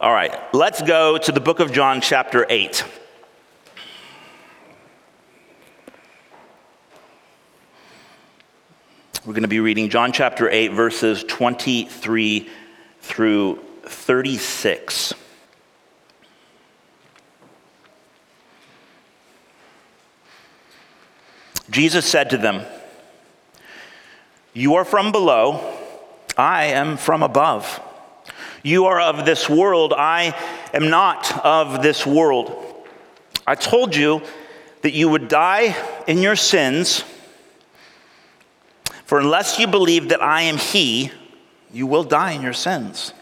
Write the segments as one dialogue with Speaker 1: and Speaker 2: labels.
Speaker 1: All right, let's go to the book of John, chapter 8. We're going to be reading John chapter 8, verses 23 through 36. Jesus said to them, You are from below, I am from above. You are of this world, I am not of this world. I told you that you would die in your sins, for unless you believe that I am He, you will die in your sins.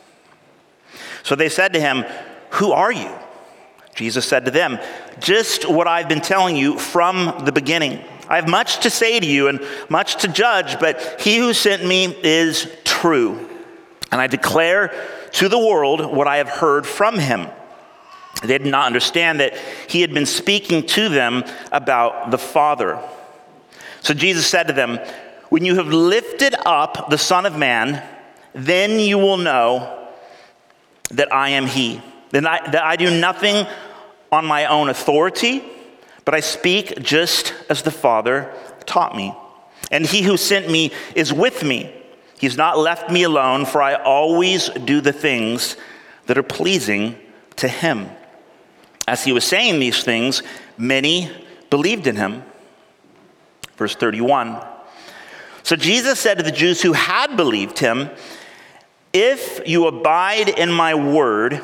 Speaker 1: So they said to him, Who are you? Jesus said to them, Just what I've been telling you from the beginning. I have much to say to you and much to judge, but he who sent me is true. And I declare to the world what I have heard from him. They did not understand that he had been speaking to them about the Father. So Jesus said to them, When you have lifted up the Son of Man, then you will know that I am he. That I, that I do nothing on my own authority but I speak just as the Father taught me. And he who sent me is with me. He's not left me alone, for I always do the things that are pleasing to him. As he was saying these things, many believed in him. Verse 31. So Jesus said to the Jews who had believed him, If you abide in my word,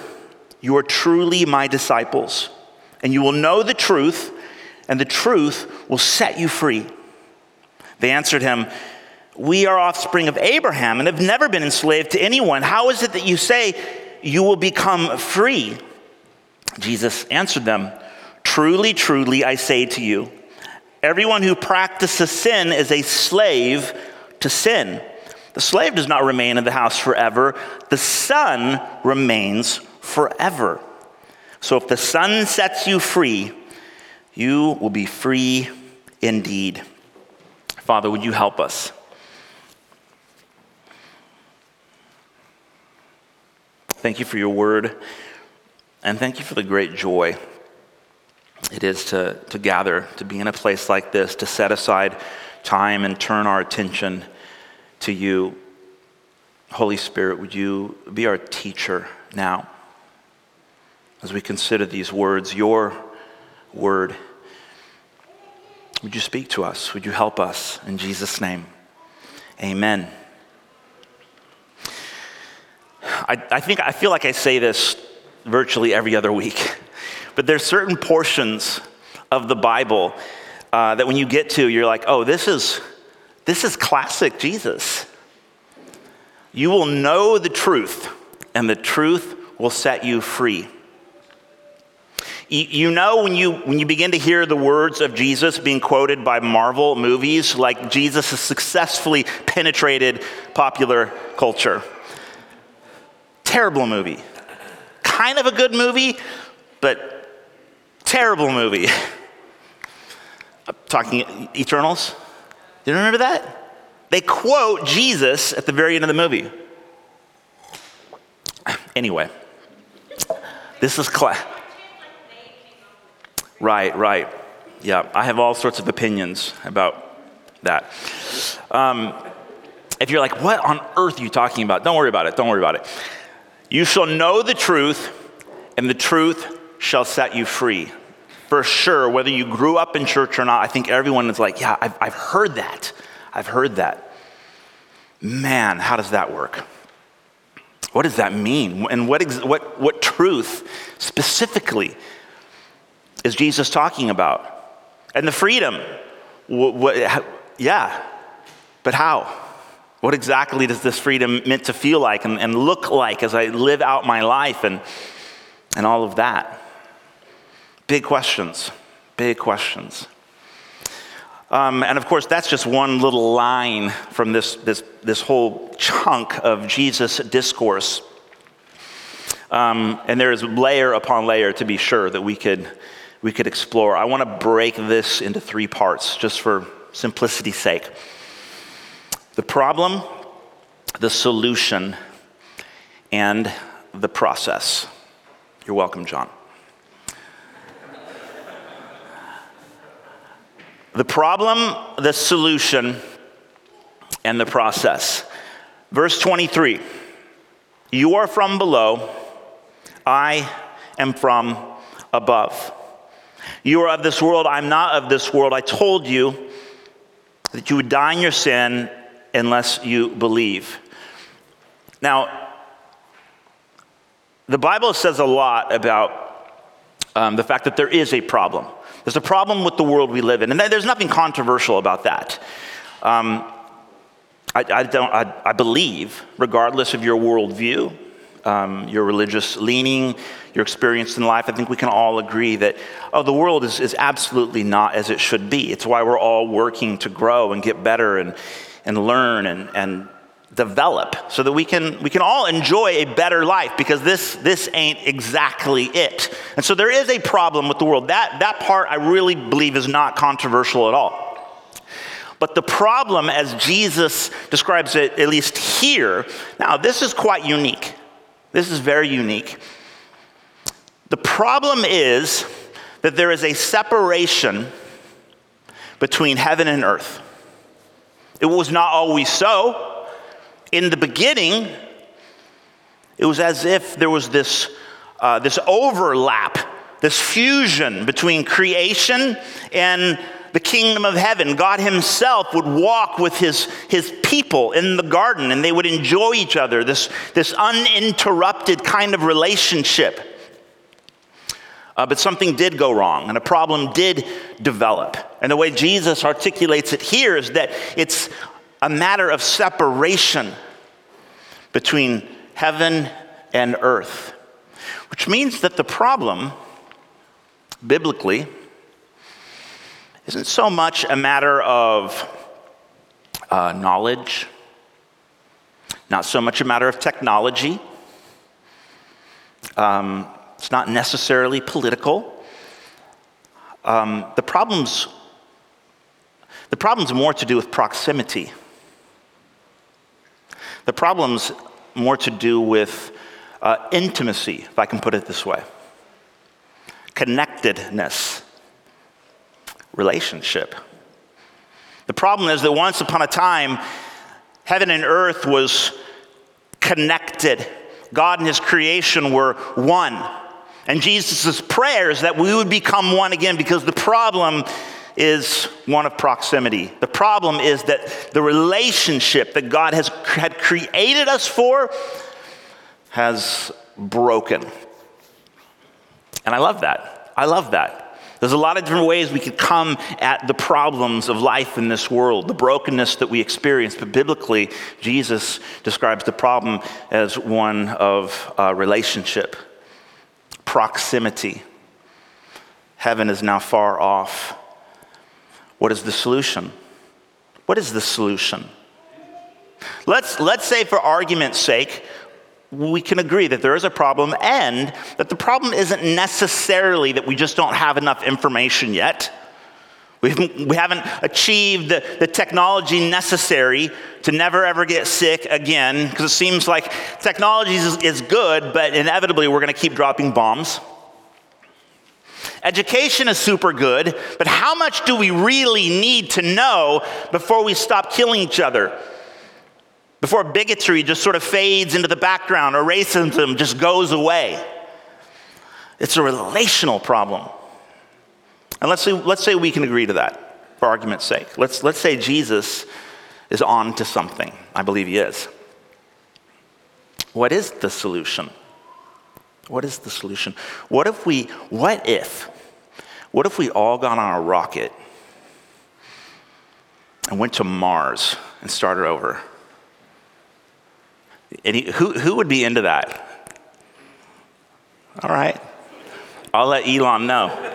Speaker 1: you are truly my disciples, and you will know the truth and the truth will set you free. They answered him, We are offspring of Abraham and have never been enslaved to anyone. How is it that you say you will become free? Jesus answered them, Truly, truly, I say to you, everyone who practices sin is a slave to sin. The slave does not remain in the house forever, the son remains forever. So if the son sets you free, you will be free indeed. Father, would you help us? Thank you for your word, and thank you for the great joy it is to, to gather, to be in a place like this, to set aside time and turn our attention to you. Holy Spirit, would you be our teacher now as we consider these words, your word. Would you speak to us? Would you help us? In Jesus' name, amen. I, I think I feel like I say this virtually every other week, but there's certain portions of the Bible uh, that when you get to, you're like, oh, this is this is classic Jesus. You will know the truth, and the truth will set you free. You know, when you, when you begin to hear the words of Jesus being quoted by Marvel movies, like Jesus has successfully penetrated popular culture. Terrible movie. Kind of a good movie, but terrible movie. I'm talking Eternals. Do you remember that? They quote Jesus at the very end of the movie. Anyway, this is class. Right, right. Yeah, I have all sorts of opinions about that. Um, if you're like, what on earth are you talking about? Don't worry about it. Don't worry about it. You shall know the truth, and the truth shall set you free. For sure, whether you grew up in church or not, I think everyone is like, yeah, I've, I've heard that. I've heard that. Man, how does that work? What does that mean? And what, ex- what, what truth specifically is Jesus talking about? And the freedom, what, what, yeah, but how? What exactly does this freedom meant to feel like and, and look like as I live out my life and, and all of that? Big questions, big questions. Um, and of course, that's just one little line from this, this, this whole chunk of Jesus' discourse. Um, and there is layer upon layer to be sure that we could we could explore. I want to break this into three parts just for simplicity's sake the problem, the solution, and the process. You're welcome, John. The problem, the solution, and the process. Verse 23 You are from below, I am from above. You are of this world, I'm not of this world. I told you that you would die in your sin unless you believe. Now, the Bible says a lot about um, the fact that there is a problem. There's a problem with the world we live in, and there's nothing controversial about that. Um, I, I, don't, I, I, believe, regardless of your worldview, um, your religious leaning, your experience in life, I think we can all agree that, oh, the world is, is absolutely not as it should be. It's why we're all working to grow and get better and, and learn and, and develop so that we can, we can all enjoy a better life because this, this ain't exactly it. And so there is a problem with the world. That, that part I really believe is not controversial at all. But the problem, as Jesus describes it, at least here, now this is quite unique. This is very unique. The problem is that there is a separation between heaven and earth. It was not always so. In the beginning, it was as if there was this, uh, this overlap, this fusion between creation and the kingdom of heaven. God Himself would walk with His, his people in the garden and they would enjoy each other, this, this uninterrupted kind of relationship. Uh, but something did go wrong and a problem did develop. And the way Jesus articulates it here is that it's a matter of separation between heaven and earth, which means that the problem, biblically, isn't so much a matter of uh, knowledge, not so much a matter of technology. Um, it's not necessarily political. Um, the problem's the problem's more to do with proximity. The problem's more to do with uh, intimacy, if I can put it this way, connectedness relationship. The problem is that once upon a time, heaven and earth was connected. God and his creation were one. And Jesus' prayer is that we would become one again because the problem is one of proximity. The problem is that the relationship that God has had created us for has broken. And I love that. I love that. There's a lot of different ways we could come at the problems of life in this world, the brokenness that we experience. But biblically, Jesus describes the problem as one of uh, relationship, proximity. Heaven is now far off. What is the solution? What is the solution? Let's, let's say, for argument's sake, we can agree that there is a problem and that the problem isn't necessarily that we just don't have enough information yet. We haven't, achieved the, technology necessary to never ever get sick again because it seems like technology is good, but inevitably we're going to keep dropping bombs. Education is super good, but how much do we really need to know before we stop killing each other? before bigotry just sort of fades into the background or racism just goes away. It's a relational problem. And let's say, let's say we can agree to that for argument's sake. Let's, let's say Jesus is on to something. I believe he is. What is the solution? What is the solution? What if we, what if, what if we all got on a rocket and went to Mars and started over? Any, who, who would be into that? All right. I'll let Elon know.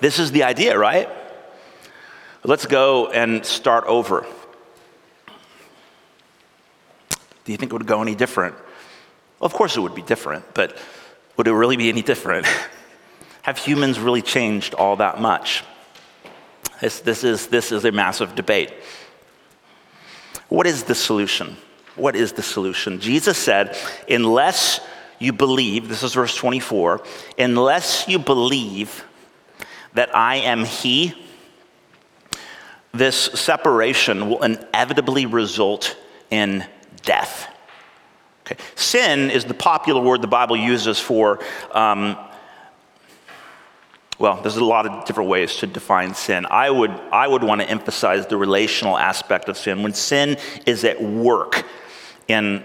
Speaker 1: This is the idea, right? Let's go and start over. Do you think it would go any different? Well, of course it would be different, but would it really be any different? Have humans really changed all that much? This, this, is, this is a massive debate. What is the solution? What is the solution? Jesus said, Unless you believe, this is verse 24, unless you believe that I am He, this separation will inevitably result in death. Okay. Sin is the popular word the Bible uses for, um, well, there's a lot of different ways to define sin. I would, I would want to emphasize the relational aspect of sin. When sin is at work in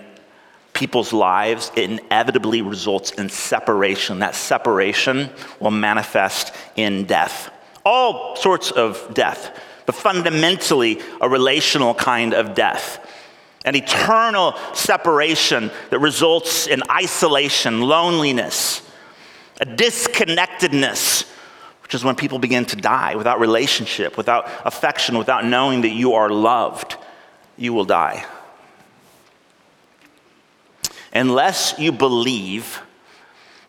Speaker 1: people's lives, it inevitably results in separation. That separation will manifest in death. All sorts of death, but fundamentally a relational kind of death an eternal separation that results in isolation, loneliness, a disconnectedness, which is when people begin to die without relationship, without affection, without knowing that you are loved. You will die. Unless you believe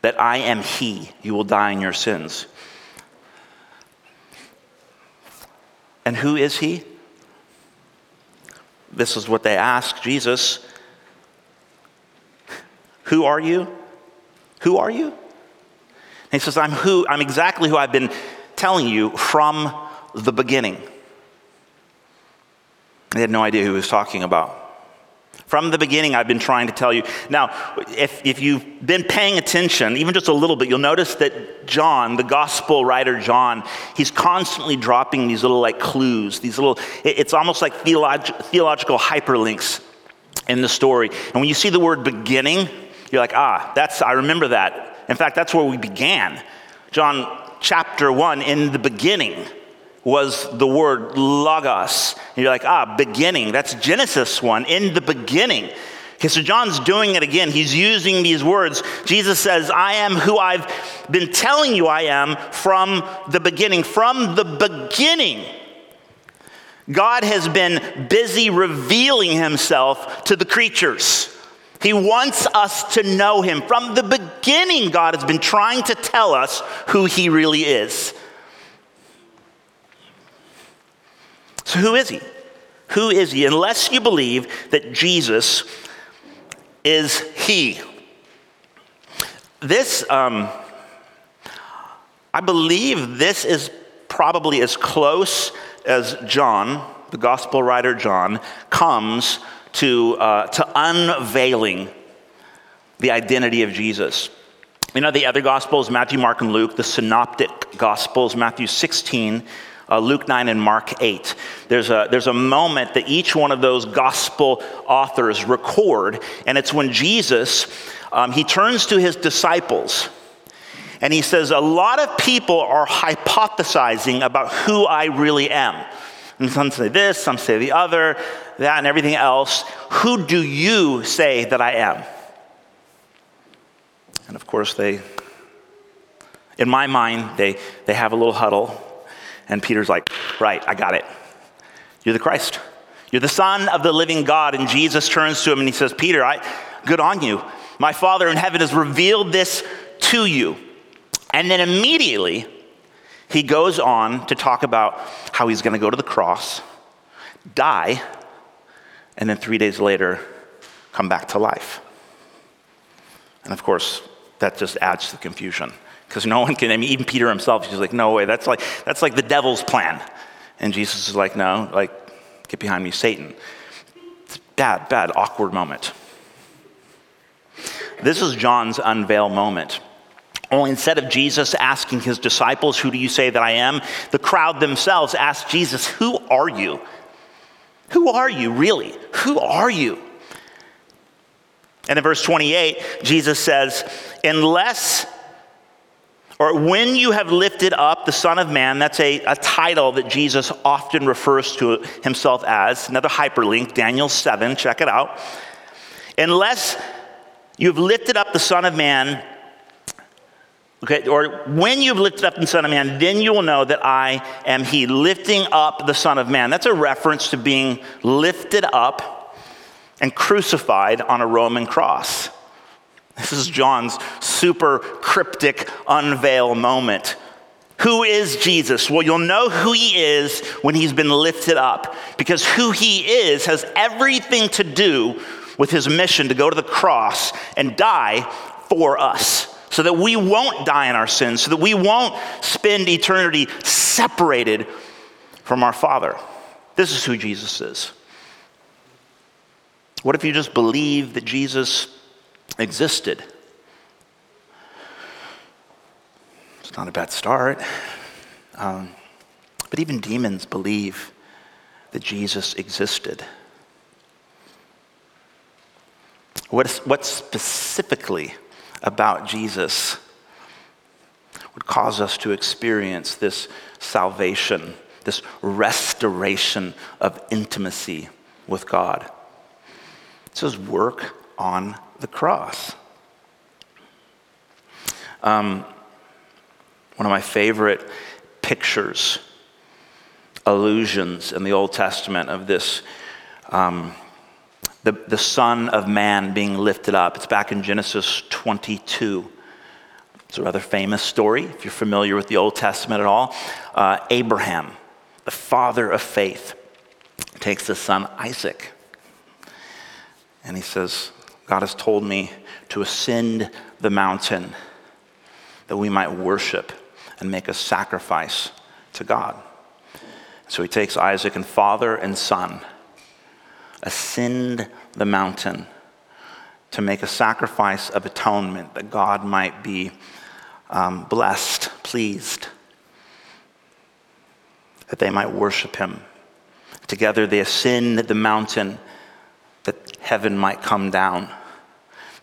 Speaker 1: that I am He, you will die in your sins. And who is He? This is what they ask Jesus Who are you? Who are you? And he says, I'm who, I'm exactly who I've been telling you from the beginning. They had no idea who he was talking about. From the beginning, I've been trying to tell you. Now, if, if you've been paying attention, even just a little bit, you'll notice that John, the gospel writer John, he's constantly dropping these little like clues, these little, it's almost like theolog- theological hyperlinks in the story. And when you see the word beginning, you're like, ah, that's, I remember that. In fact, that's where we began. John chapter one, in the beginning was the word logos. And you're like, ah, beginning. That's Genesis 1, in the beginning. Okay, so John's doing it again. He's using these words. Jesus says, I am who I've been telling you I am from the beginning. From the beginning, God has been busy revealing himself to the creatures. He wants us to know him. From the beginning, God has been trying to tell us who he really is. So, who is he? Who is he? Unless you believe that Jesus is he. This, um, I believe this is probably as close as John, the gospel writer John, comes to, uh, to unveiling the identity of Jesus. You know, the other gospels, Matthew, Mark, and Luke, the synoptic gospels, Matthew 16, uh, Luke 9 and Mark 8. There's a, there's a moment that each one of those gospel authors record, and it's when Jesus, um, he turns to his disciples, and he says, a lot of people are hypothesizing about who I really am. And some say this, some say the other, that, and everything else. Who do you say that I am? And of course, they, in my mind, they, they have a little huddle and Peter's like, Right, I got it. You're the Christ. You're the Son of the living God. And Jesus turns to him and he says, Peter, I, good on you. My Father in heaven has revealed this to you. And then immediately, he goes on to talk about how he's going to go to the cross, die, and then three days later, come back to life. And of course, that just adds to the confusion because no one can, I mean, even Peter himself, he's like, no way, that's like, that's like the devil's plan. And Jesus is like, no, like, get behind me, Satan. It's bad, bad, awkward moment. This is John's unveil moment. Only instead of Jesus asking his disciples, Who do you say that I am? the crowd themselves asked Jesus, Who are you? Who are you, really? Who are you? And in verse 28, Jesus says, Unless or when you have lifted up the Son of Man, that's a, a title that Jesus often refers to himself as. Another hyperlink, Daniel 7, check it out. Unless you've lifted up the Son of Man, okay, or when you've lifted up the Son of Man, then you will know that I am He, lifting up the Son of Man. That's a reference to being lifted up and crucified on a Roman cross. This is John's super cryptic unveil moment. Who is Jesus? Well, you'll know who he is when he's been lifted up, because who he is has everything to do with his mission to go to the cross and die for us so that we won't die in our sins, so that we won't spend eternity separated from our Father. This is who Jesus is. What if you just believe that Jesus existed? It's not a bad start. Um, but even demons believe that Jesus existed. What, what specifically about Jesus would cause us to experience this salvation, this restoration of intimacy with God? It says, work on the cross. Um, one of my favorite pictures, allusions in the Old Testament of this, um, the, the Son of Man being lifted up. It's back in Genesis 22. It's a rather famous story, if you're familiar with the Old Testament at all. Uh, Abraham, the father of faith, takes his son Isaac and he says, God has told me to ascend the mountain that we might worship and make a sacrifice to God. So he takes Isaac and father and son, ascend the mountain to make a sacrifice of atonement that God might be um, blessed, pleased, that they might worship him. Together they ascend the mountain that heaven might come down.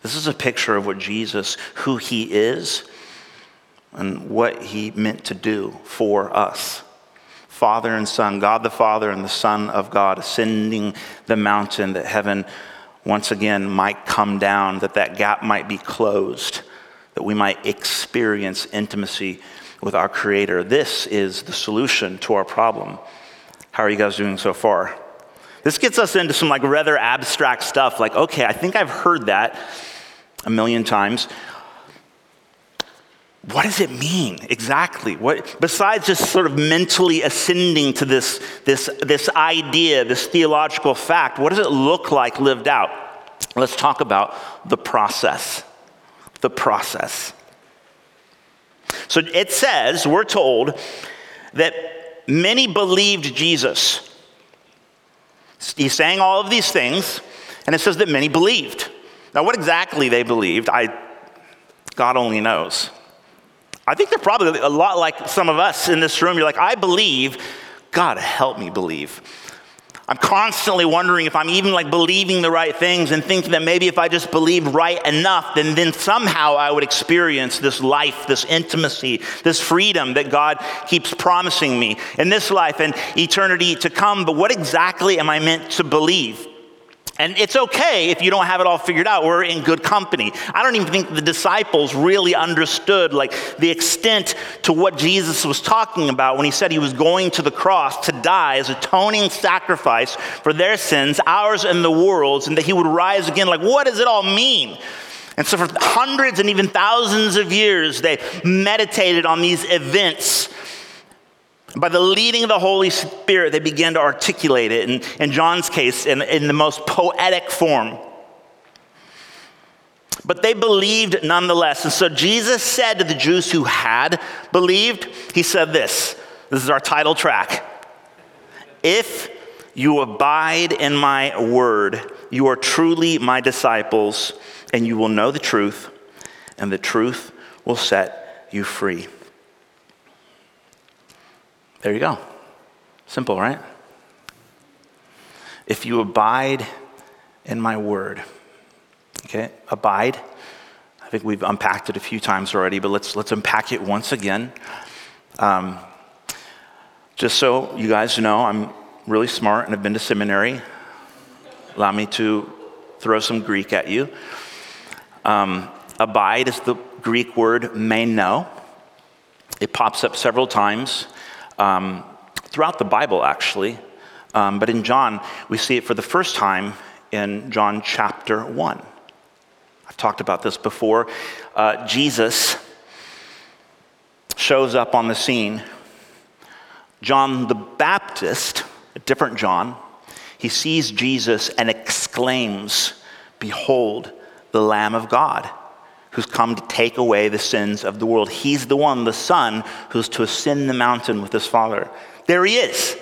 Speaker 1: This is a picture of what Jesus, who he is, and what he meant to do for us. Father and Son, God the Father and the Son of God ascending the mountain that heaven once again might come down, that that gap might be closed, that we might experience intimacy with our Creator. This is the solution to our problem. How are you guys doing so far? This gets us into some like rather abstract stuff like, okay, I think I've heard that a million times. What does it mean exactly? What, besides just sort of mentally ascending to this, this, this idea, this theological fact, what does it look like lived out? Let's talk about the process. The process. So it says, we're told, that many believed Jesus. He's saying all of these things, and it says that many believed. Now, what exactly they believed, I, God only knows. I think they're probably a lot like some of us in this room. You're like, I believe, God help me believe. I'm constantly wondering if I'm even like believing the right things and thinking that maybe if I just believe right enough, then, then somehow I would experience this life, this intimacy, this freedom that God keeps promising me in this life and eternity to come. But what exactly am I meant to believe? And it's okay if you don't have it all figured out. We're in good company. I don't even think the disciples really understood like the extent to what Jesus was talking about when he said he was going to the cross to die as atoning sacrifice for their sins, ours and the world's, and that he would rise again. Like, what does it all mean? And so, for hundreds and even thousands of years, they meditated on these events by the leading of the Holy Spirit, they began to articulate it, in, in John's case, in, in the most poetic form. But they believed nonetheless. And so Jesus said to the Jews who had believed, He said this this is our title track. If you abide in my word, you are truly my disciples, and you will know the truth, and the truth will set you free. There you go. Simple, right? If you abide in my word, okay, abide. I think we've unpacked it a few times already, but let's, let's unpack it once again. Um, just so you guys know, I'm really smart and I've been to seminary. Allow me to throw some Greek at you. Um, abide is the Greek word meno. It pops up several times um, throughout the Bible, actually. Um, but in John, we see it for the first time in John chapter 1. I've talked about this before. Uh, Jesus shows up on the scene. John the Baptist, a different John, he sees Jesus and exclaims, Behold, the Lamb of God who's come to take away the sins of the world. He's the one, the Son, who's to ascend the mountain with his Father. There he is.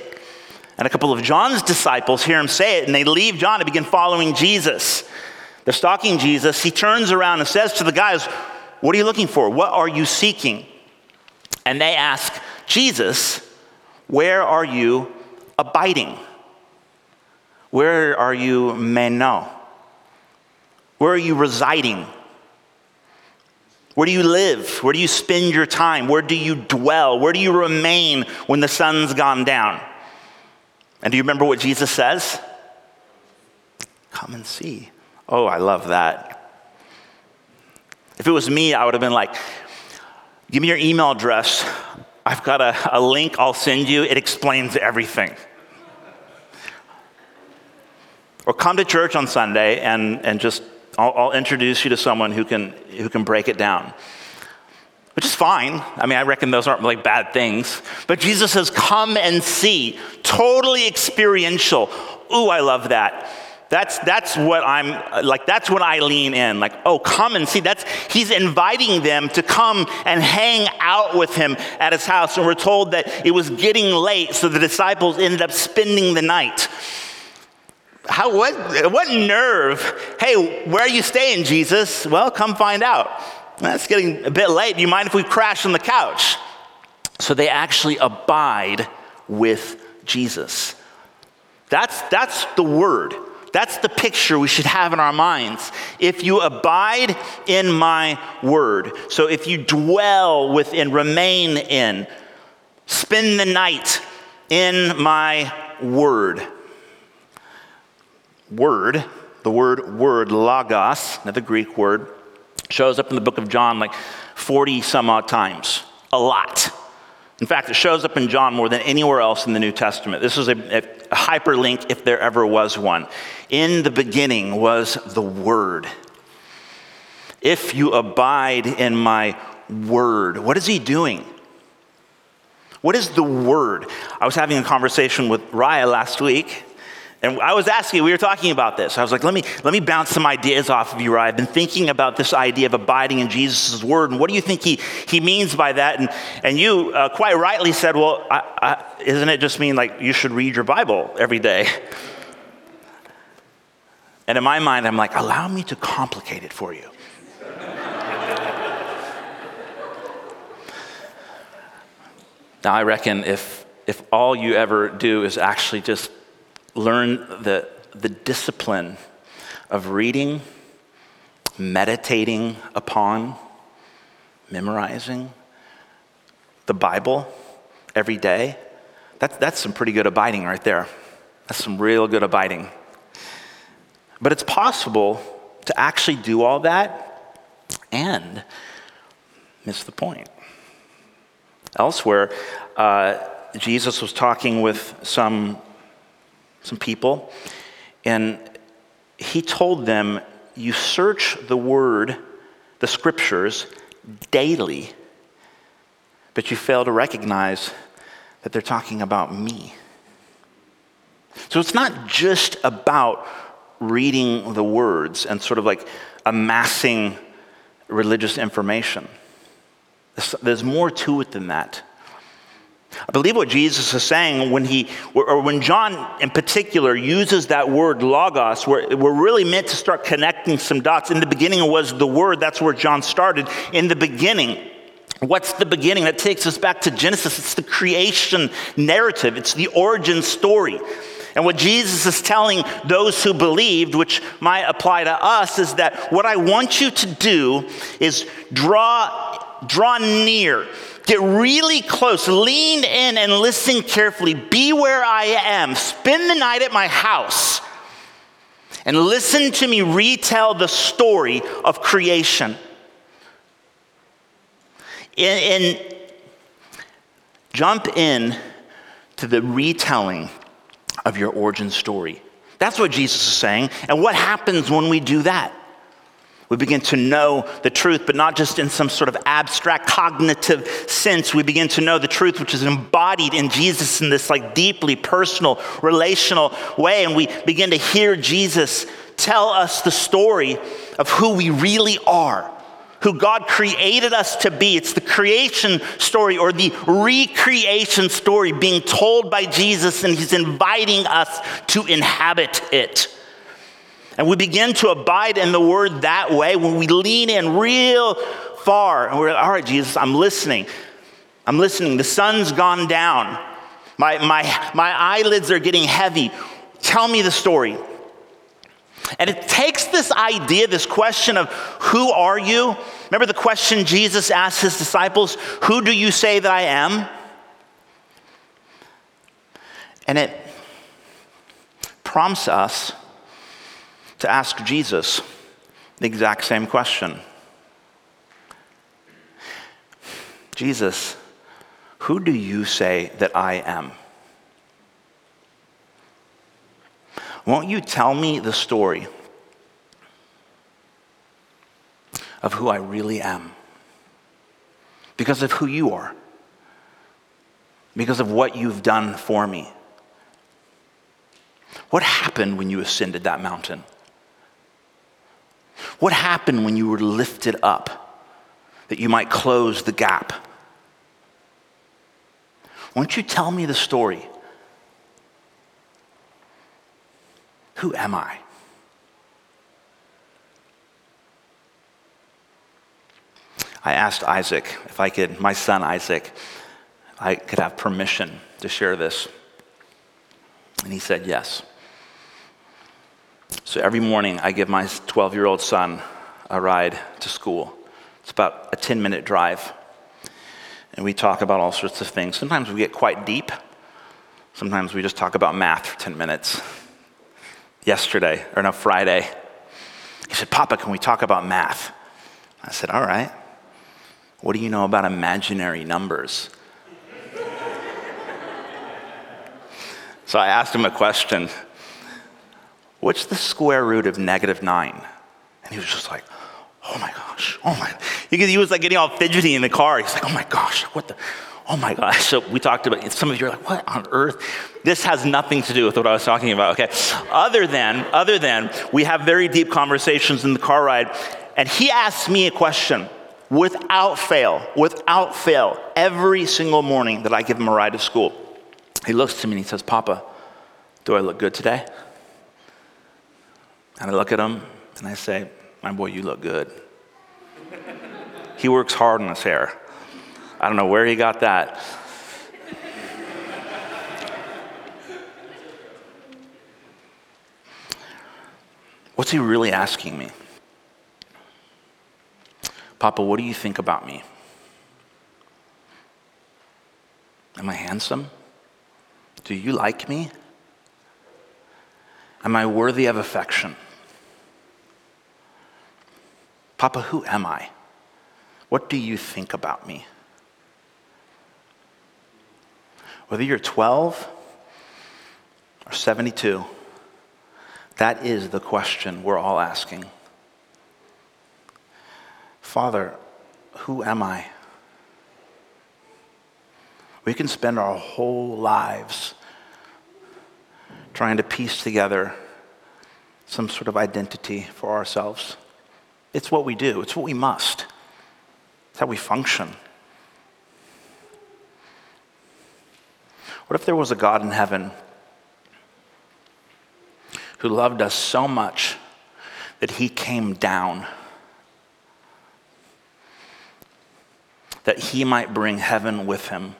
Speaker 1: And a couple of John's disciples hear him say it, and they leave John to begin following Jesus. They're stalking Jesus. He turns around and says to the guys, What are you looking for? What are you seeking? And they ask, Jesus, where are you abiding? Where are you meno? Where are you residing? Where do you live? Where do you spend your time? Where do you dwell? Where do you remain when the sun's gone down? And do you remember what Jesus says? Come and see. Oh, I love that. If it was me, I would have been like, give me your email address. I've got a, a link I'll send you. It explains everything. Or come to church on Sunday and, and just I'll, I'll introduce you to someone who can, who can break it down which is fine. I mean, I reckon those aren't like bad things. But Jesus says, Come and see. Totally experiential. Ooh, I love that. That's, that's what I'm like, that's what I lean in. Like, oh, come and see. That's, he's inviting them to come and hang out with him at his house. And we're told that it was getting late, so the disciples ended up spending the night. How, what, what nerve? Hey, where are you staying, Jesus? Well, come find out. That's getting a bit late. Do you mind if we crash on the couch? So they actually abide with Jesus. That's, that's the word. That's the picture we should have in our minds. If you abide in my word, so if you dwell within, remain in, spend the night in my word word, the word word, logos, another Greek word, shows up in the book of John like 40 some odd times. A lot. In fact, it shows up in John more than anywhere else in the New Testament. This is a, a, a hyperlink if there ever was one. In the beginning was the Word. If you abide in my Word, what is he doing? What is the Word? I was having a conversation with Raya last week, and I was asking, we were talking about this. I was like, let me, let me bounce some ideas off of you, right? I've been thinking about this idea of abiding in Jesus' word. And what do you think he, he means by that? And, and you uh, quite rightly said, well, I, I, isn't it just mean like you should read your Bible every day? And in my mind, I'm like, allow me to complicate it for you. now, I reckon if, if all you ever do is actually just learn the, the discipline of reading, meditating upon, memorizing the Bible every day, that's, that's some pretty good abiding right there. That's some real good abiding. But it's possible to actually do all that and miss the point. Elsewhere, uh, Jesus was talking with some some people, and he told them, You search the word, the scriptures, daily, but you fail to recognize that they're talking about me. So it's not just about reading the words and sort of like amassing religious information. There's more to it than that. I believe what Jesus is saying when he, or when John in particular uses that word logos, we're, we're really meant to start connecting some dots. In the beginning was the word, that's where John started. In the beginning, what's the beginning? That takes us back to Genesis. It's the creation narrative, it's the origin story. And what Jesus is telling those who believed, which might apply to us, is that what I want you to do is draw, draw near Get really close, lean in and listen carefully. Be where I am. Spend the night at my house and listen to me retell the story of creation. In, jump in to the retelling of your origin story. That's what Jesus is saying. And what happens when we do that? We begin to know the truth, but not just in some sort of abstract cognitive sense. We begin to know the truth which is embodied in Jesus in this like deeply personal, relational way. And we begin to hear Jesus tell us the story of who we really are, who God created us to be. It's the creation story or the recreation story being told by Jesus, and He's inviting us to inhabit it. And we begin to abide in the word that way when we lean in real far and we're, like, all right, Jesus, I'm listening. I'm listening. The sun's gone down. My, my, my eyelids are getting heavy. Tell me the story. And it takes this idea, this question of who are you? Remember the question Jesus asked his disciples, Who do you say that I am? And it prompts us to ask Jesus the exact same question Jesus, who do you say that I am? Won't you tell me the story of who I really am? Because of who you are, because of what you've done for me. What happened when you ascended that mountain? What happened when you were lifted up that you might close the gap? Won't you tell me the story? Who am I? I asked Isaac if I could, my son Isaac, I could have permission to share this. And he said yes. So every morning I give my 12 year old son a ride to school. It's about a 10 minute drive. And we talk about all sorts of things. Sometimes we get quite deep. Sometimes we just talk about math for 10 minutes. Yesterday, or no, Friday, he said, Papa, can we talk about math? I said, All right. What do you know about imaginary numbers? so I asked him a question What's the square root of negative nine? And he was just like, Oh my gosh, oh my. He was like getting all fidgety in the car. He's like, Oh my gosh, what the, oh my gosh. So we talked about, it. some of you are like, What on earth? This has nothing to do with what I was talking about, okay? Other than, other than, we have very deep conversations in the car ride, and he asked me a question without fail, without fail, every single morning that I give him a ride to school. He looks to me and he says, Papa, do I look good today? And I look at him and I say, My boy, you look good. he works hard on his hair. I don't know where he got that. What's he really asking me? Papa, what do you think about me? Am I handsome? Do you like me? Am I worthy of affection? Papa, who am I? What do you think about me? Whether you're 12 or 72, that is the question we're all asking. Father, who am I? We can spend our whole lives trying to piece together some sort of identity for ourselves. It's what we do, it's what we must, it's how we function. What if there was a God in heaven who loved us so much that he came down? That he might bring heaven with him.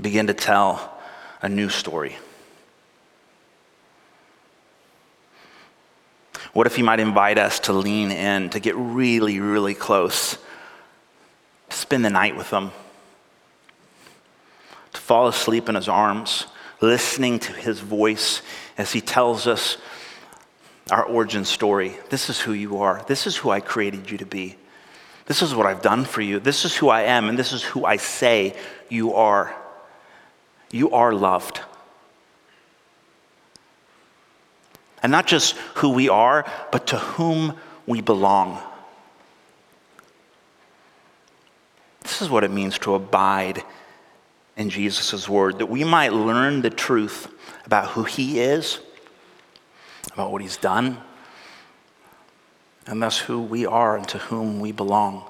Speaker 1: Begin to tell a new story. What if He might invite us to lean in, to get really, really close, to spend the night with Him, to fall asleep in His arms, listening to His voice as He tells us our origin story. This is who you are. This is who I created you to be. This is what I've done for you. This is who I am, and this is who I say you are. You are loved. And not just who we are, but to whom we belong. This is what it means to abide in Jesus' word, that we might learn the truth about who he is, about what he's done, and thus who we are and to whom we belong.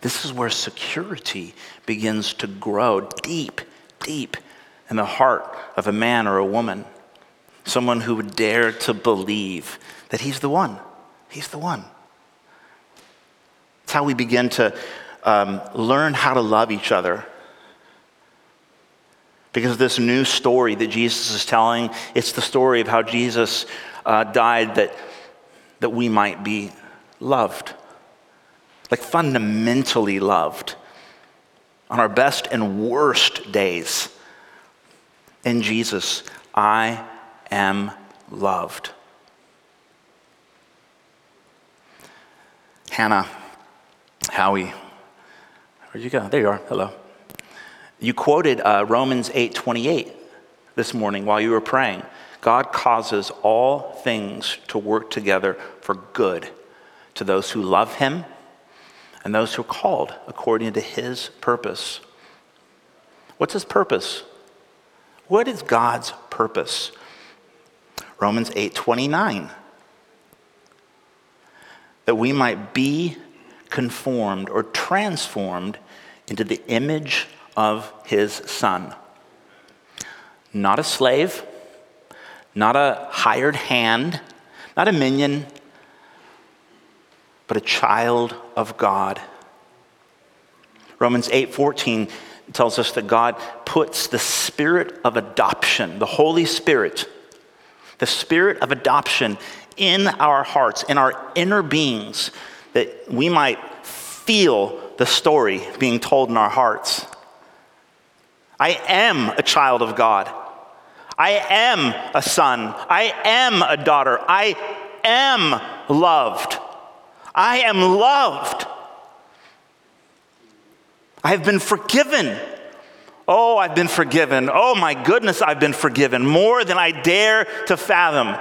Speaker 1: This is where security begins to grow deep, deep in the heart of a man or a woman. Someone who would dare to believe that he's the one. He's the one. It's how we begin to um, learn how to love each other. Because this new story that Jesus is telling, it's the story of how Jesus uh, died that, that we might be loved, like fundamentally loved on our best and worst days. In Jesus, I am loved. Hannah, Howie, where'd you go? There you are. Hello. You quoted uh, Romans 8:28 this morning while you were praying. God causes all things to work together for good to those who love him and those who are called according to his purpose. What's his purpose? What is God's purpose? Romans 8:29 that we might be conformed or transformed into the image of his son. Not a slave, not a hired hand, not a minion, but a child of God. Romans 8:14 tells us that God puts the spirit of adoption, the Holy Spirit, the spirit of adoption in our hearts, in our inner beings, that we might feel the story being told in our hearts. I am a child of God. I am a son. I am a daughter. I am loved. I am loved. I have been forgiven. Oh, I've been forgiven. Oh, my goodness, I've been forgiven more than I dare to fathom.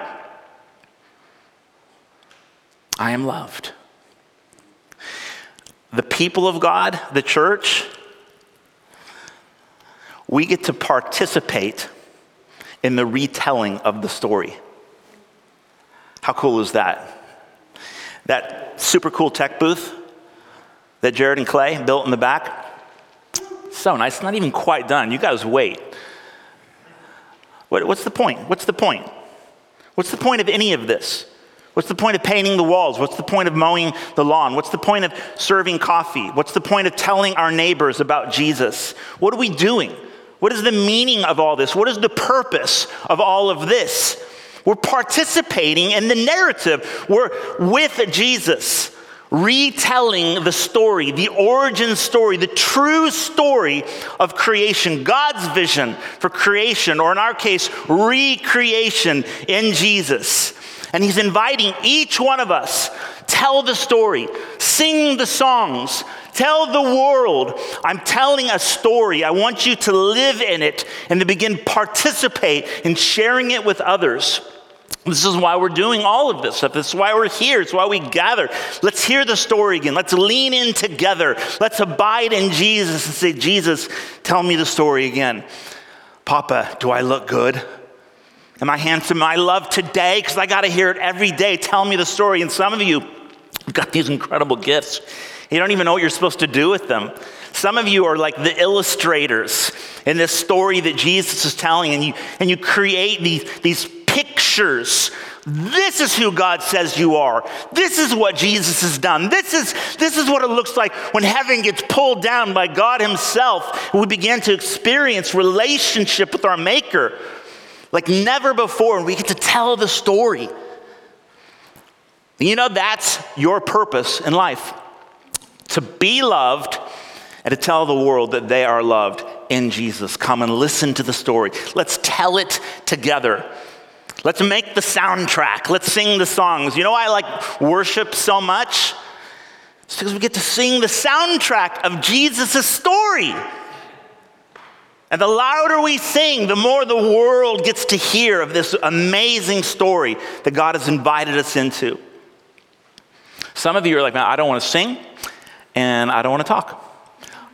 Speaker 1: I am loved. The people of God, the church, we get to participate in the retelling of the story. How cool is that? That super cool tech booth that Jared and Clay built in the back. So nice. It's not even quite done. You guys wait. What, what's the point? What's the point? What's the point of any of this? What's the point of painting the walls? What's the point of mowing the lawn? What's the point of serving coffee? What's the point of telling our neighbors about Jesus? What are we doing? What is the meaning of all this? What is the purpose of all of this? We're participating in the narrative. We're with Jesus, retelling the story, the origin story, the true story of creation, God's vision for creation, or in our case, recreation in Jesus. And He's inviting each one of us tell the story, sing the songs, tell the world, I'm telling a story. I want you to live in it and to begin participate in sharing it with others. This is why we're doing all of this stuff. This is why we're here. It's why we gather. Let's hear the story again. Let's lean in together. Let's abide in Jesus and say, Jesus, tell me the story again. Papa, do I look good? Am I handsome? Am I love today? Because I got to hear it every day. Tell me the story. And some of you have got these incredible gifts. You don't even know what you're supposed to do with them. Some of you are like the illustrators in this story that Jesus is telling, and you, and you create these, these pictures. This is who God says you are. This is what Jesus has done. This is, this is what it looks like when heaven gets pulled down by God Himself. We begin to experience relationship with our Maker like never before, and we get to tell the story. You know, that's your purpose in life to be loved and to tell the world that they are loved in Jesus. Come and listen to the story. Let's tell it together. Let's make the soundtrack. Let's sing the songs. You know why I like worship so much? It's because we get to sing the soundtrack of Jesus' story. And the louder we sing, the more the world gets to hear of this amazing story that God has invited us into. Some of you are like, man, I don't want to sing and I don't want to talk.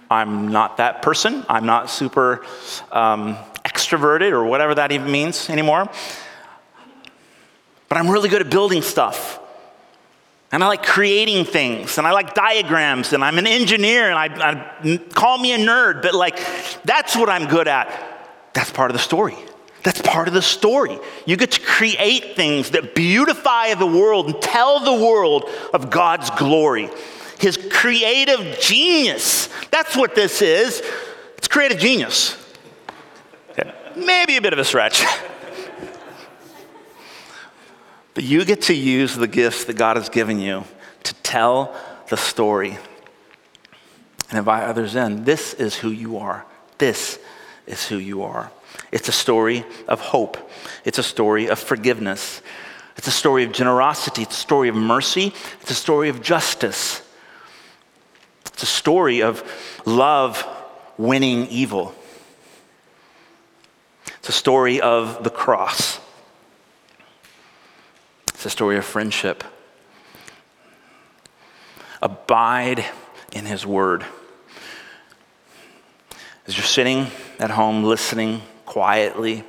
Speaker 1: I'm not that person. I'm not super um, extroverted or whatever that even means anymore. But I'm really good at building stuff. And I like creating things, and I like diagrams, and I'm an engineer, and I, I, call me a nerd, but like, that's what I'm good at. That's part of the story. That's part of the story. You get to create things that beautify the world and tell the world of God's glory. His creative genius. That's what this is. It's creative genius. Maybe a bit of a stretch. but you get to use the gifts that God has given you to tell the story and invite others in. This is who you are. This is who you are. It's a story of hope. It's a story of forgiveness. It's a story of generosity. It's a story of mercy. It's a story of justice. It's a story of love winning evil. It's a story of the cross. It's a story of friendship. Abide in His Word. As you're sitting at home listening quietly,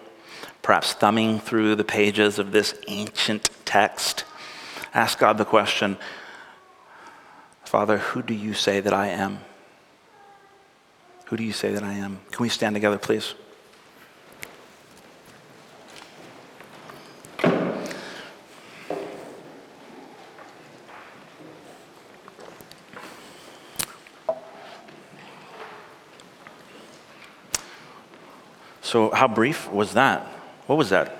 Speaker 1: perhaps thumbing through the pages of this ancient text, ask God the question Father, who do you say that I am? Who do you say that I am? Can we stand together, please? So, how brief was that? What was that?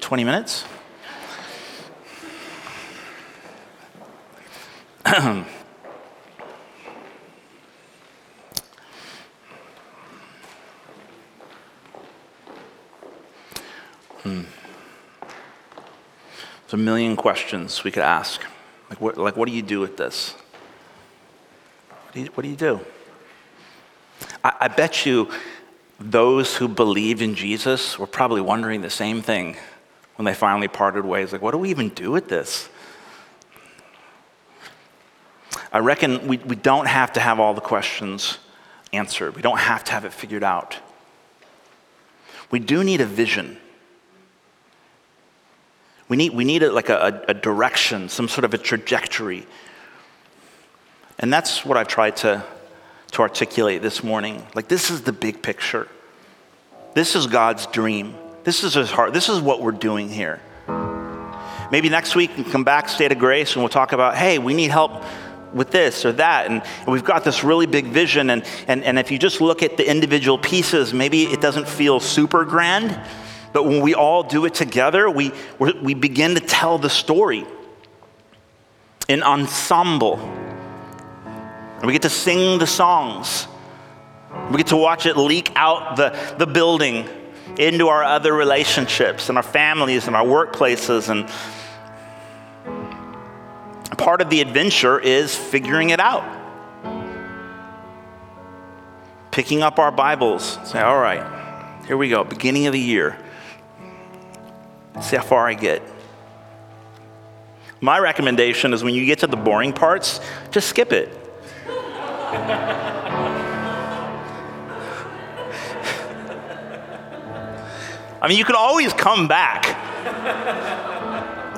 Speaker 1: 20 minutes? hmm. There's a million questions we could ask. Like what, like, what do you do with this? What do you, what do, you do? I, I bet you those who believed in Jesus were probably wondering the same thing when they finally parted ways. Like, what do we even do with this? I reckon we, we don't have to have all the questions answered, we don't have to have it figured out. We do need a vision. We need, we need a, like a, a direction, some sort of a trajectory. And that's what I've tried to to articulate this morning. Like, this is the big picture. This is God's dream. This is his heart. This is what we're doing here. Maybe next week we come back, State of Grace, and we'll talk about, hey, we need help with this or that. And, and, we've got this really big vision. And, and, and if you just look at the individual pieces, maybe it doesn't feel super grand. But when we all do it together, we, we begin to tell the story in ensemble. We get to sing the songs. We get to watch it leak out the, the building into our other relationships and our families and our workplaces. And part of the adventure is figuring it out. Picking up our Bibles, say, all right, here we go, beginning of the year. See how far I get. My recommendation is when you get to the boring parts, just skip it. I mean, you can always come back.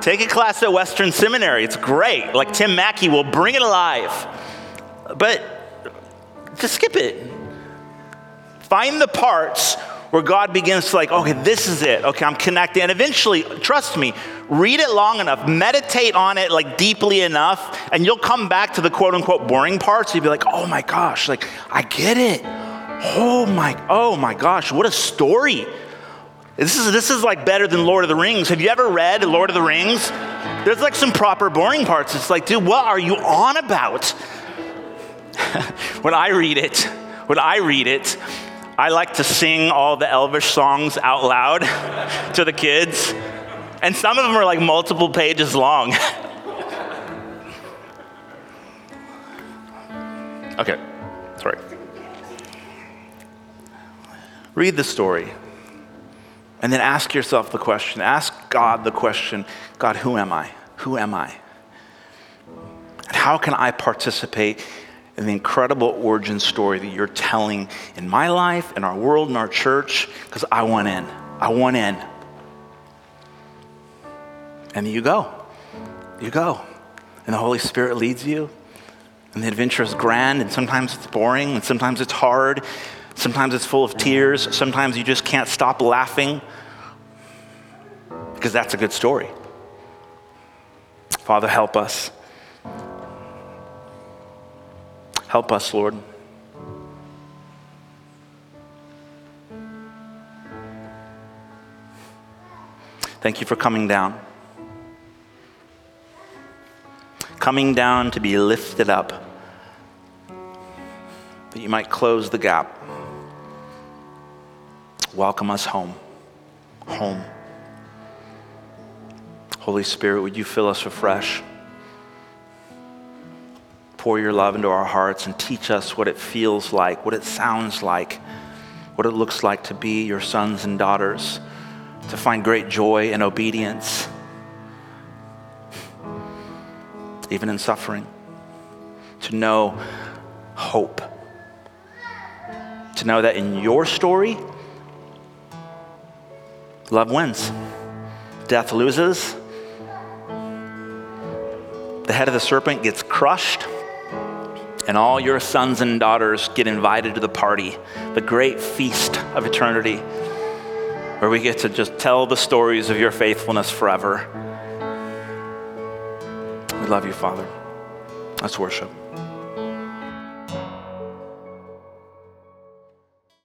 Speaker 1: Take a class at Western Seminary. It's great. Like Tim Mackie will bring it alive. But just skip it. Find the parts where God begins to like, okay, this is it. Okay, I'm connected. And eventually, trust me, read it long enough, meditate on it like deeply enough, and you'll come back to the quote unquote boring parts. You'll be like, oh my gosh, like I get it. Oh my, oh my gosh, what a story. This is, this is like better than Lord of the Rings. Have you ever read Lord of the Rings? There's like some proper boring parts. It's like, dude, what are you on about? when I read it, when I read it, I like to sing all the Elvish songs out loud to the kids. And some of them are like multiple pages long. okay, sorry. Read the story. And then ask yourself the question ask God the question God, who am I? Who am I? And how can I participate in the incredible origin story that you're telling in my life, in our world, in our church, because I want in. I want in. And you go. You go. And the Holy Spirit leads you. And the adventure is grand, and sometimes it's boring, and sometimes it's hard. Sometimes it's full of tears. Sometimes you just can't stop laughing because that's a good story. Father, help us. Help us, Lord. Thank you for coming down. Coming down to be lifted up, that you might close the gap. Welcome us home. Home. Holy Spirit, would you fill us afresh? Pour your love into our hearts and teach us what it feels like, what it sounds like, what it looks like to be your sons and daughters, to find great joy and obedience, even in suffering, to know hope, to know that in your story, love wins, death loses. The head of the serpent gets crushed, and all your sons and daughters get invited to the party, the great feast of eternity, where we get to just tell the stories of your faithfulness forever. We love you, Father. Let's worship.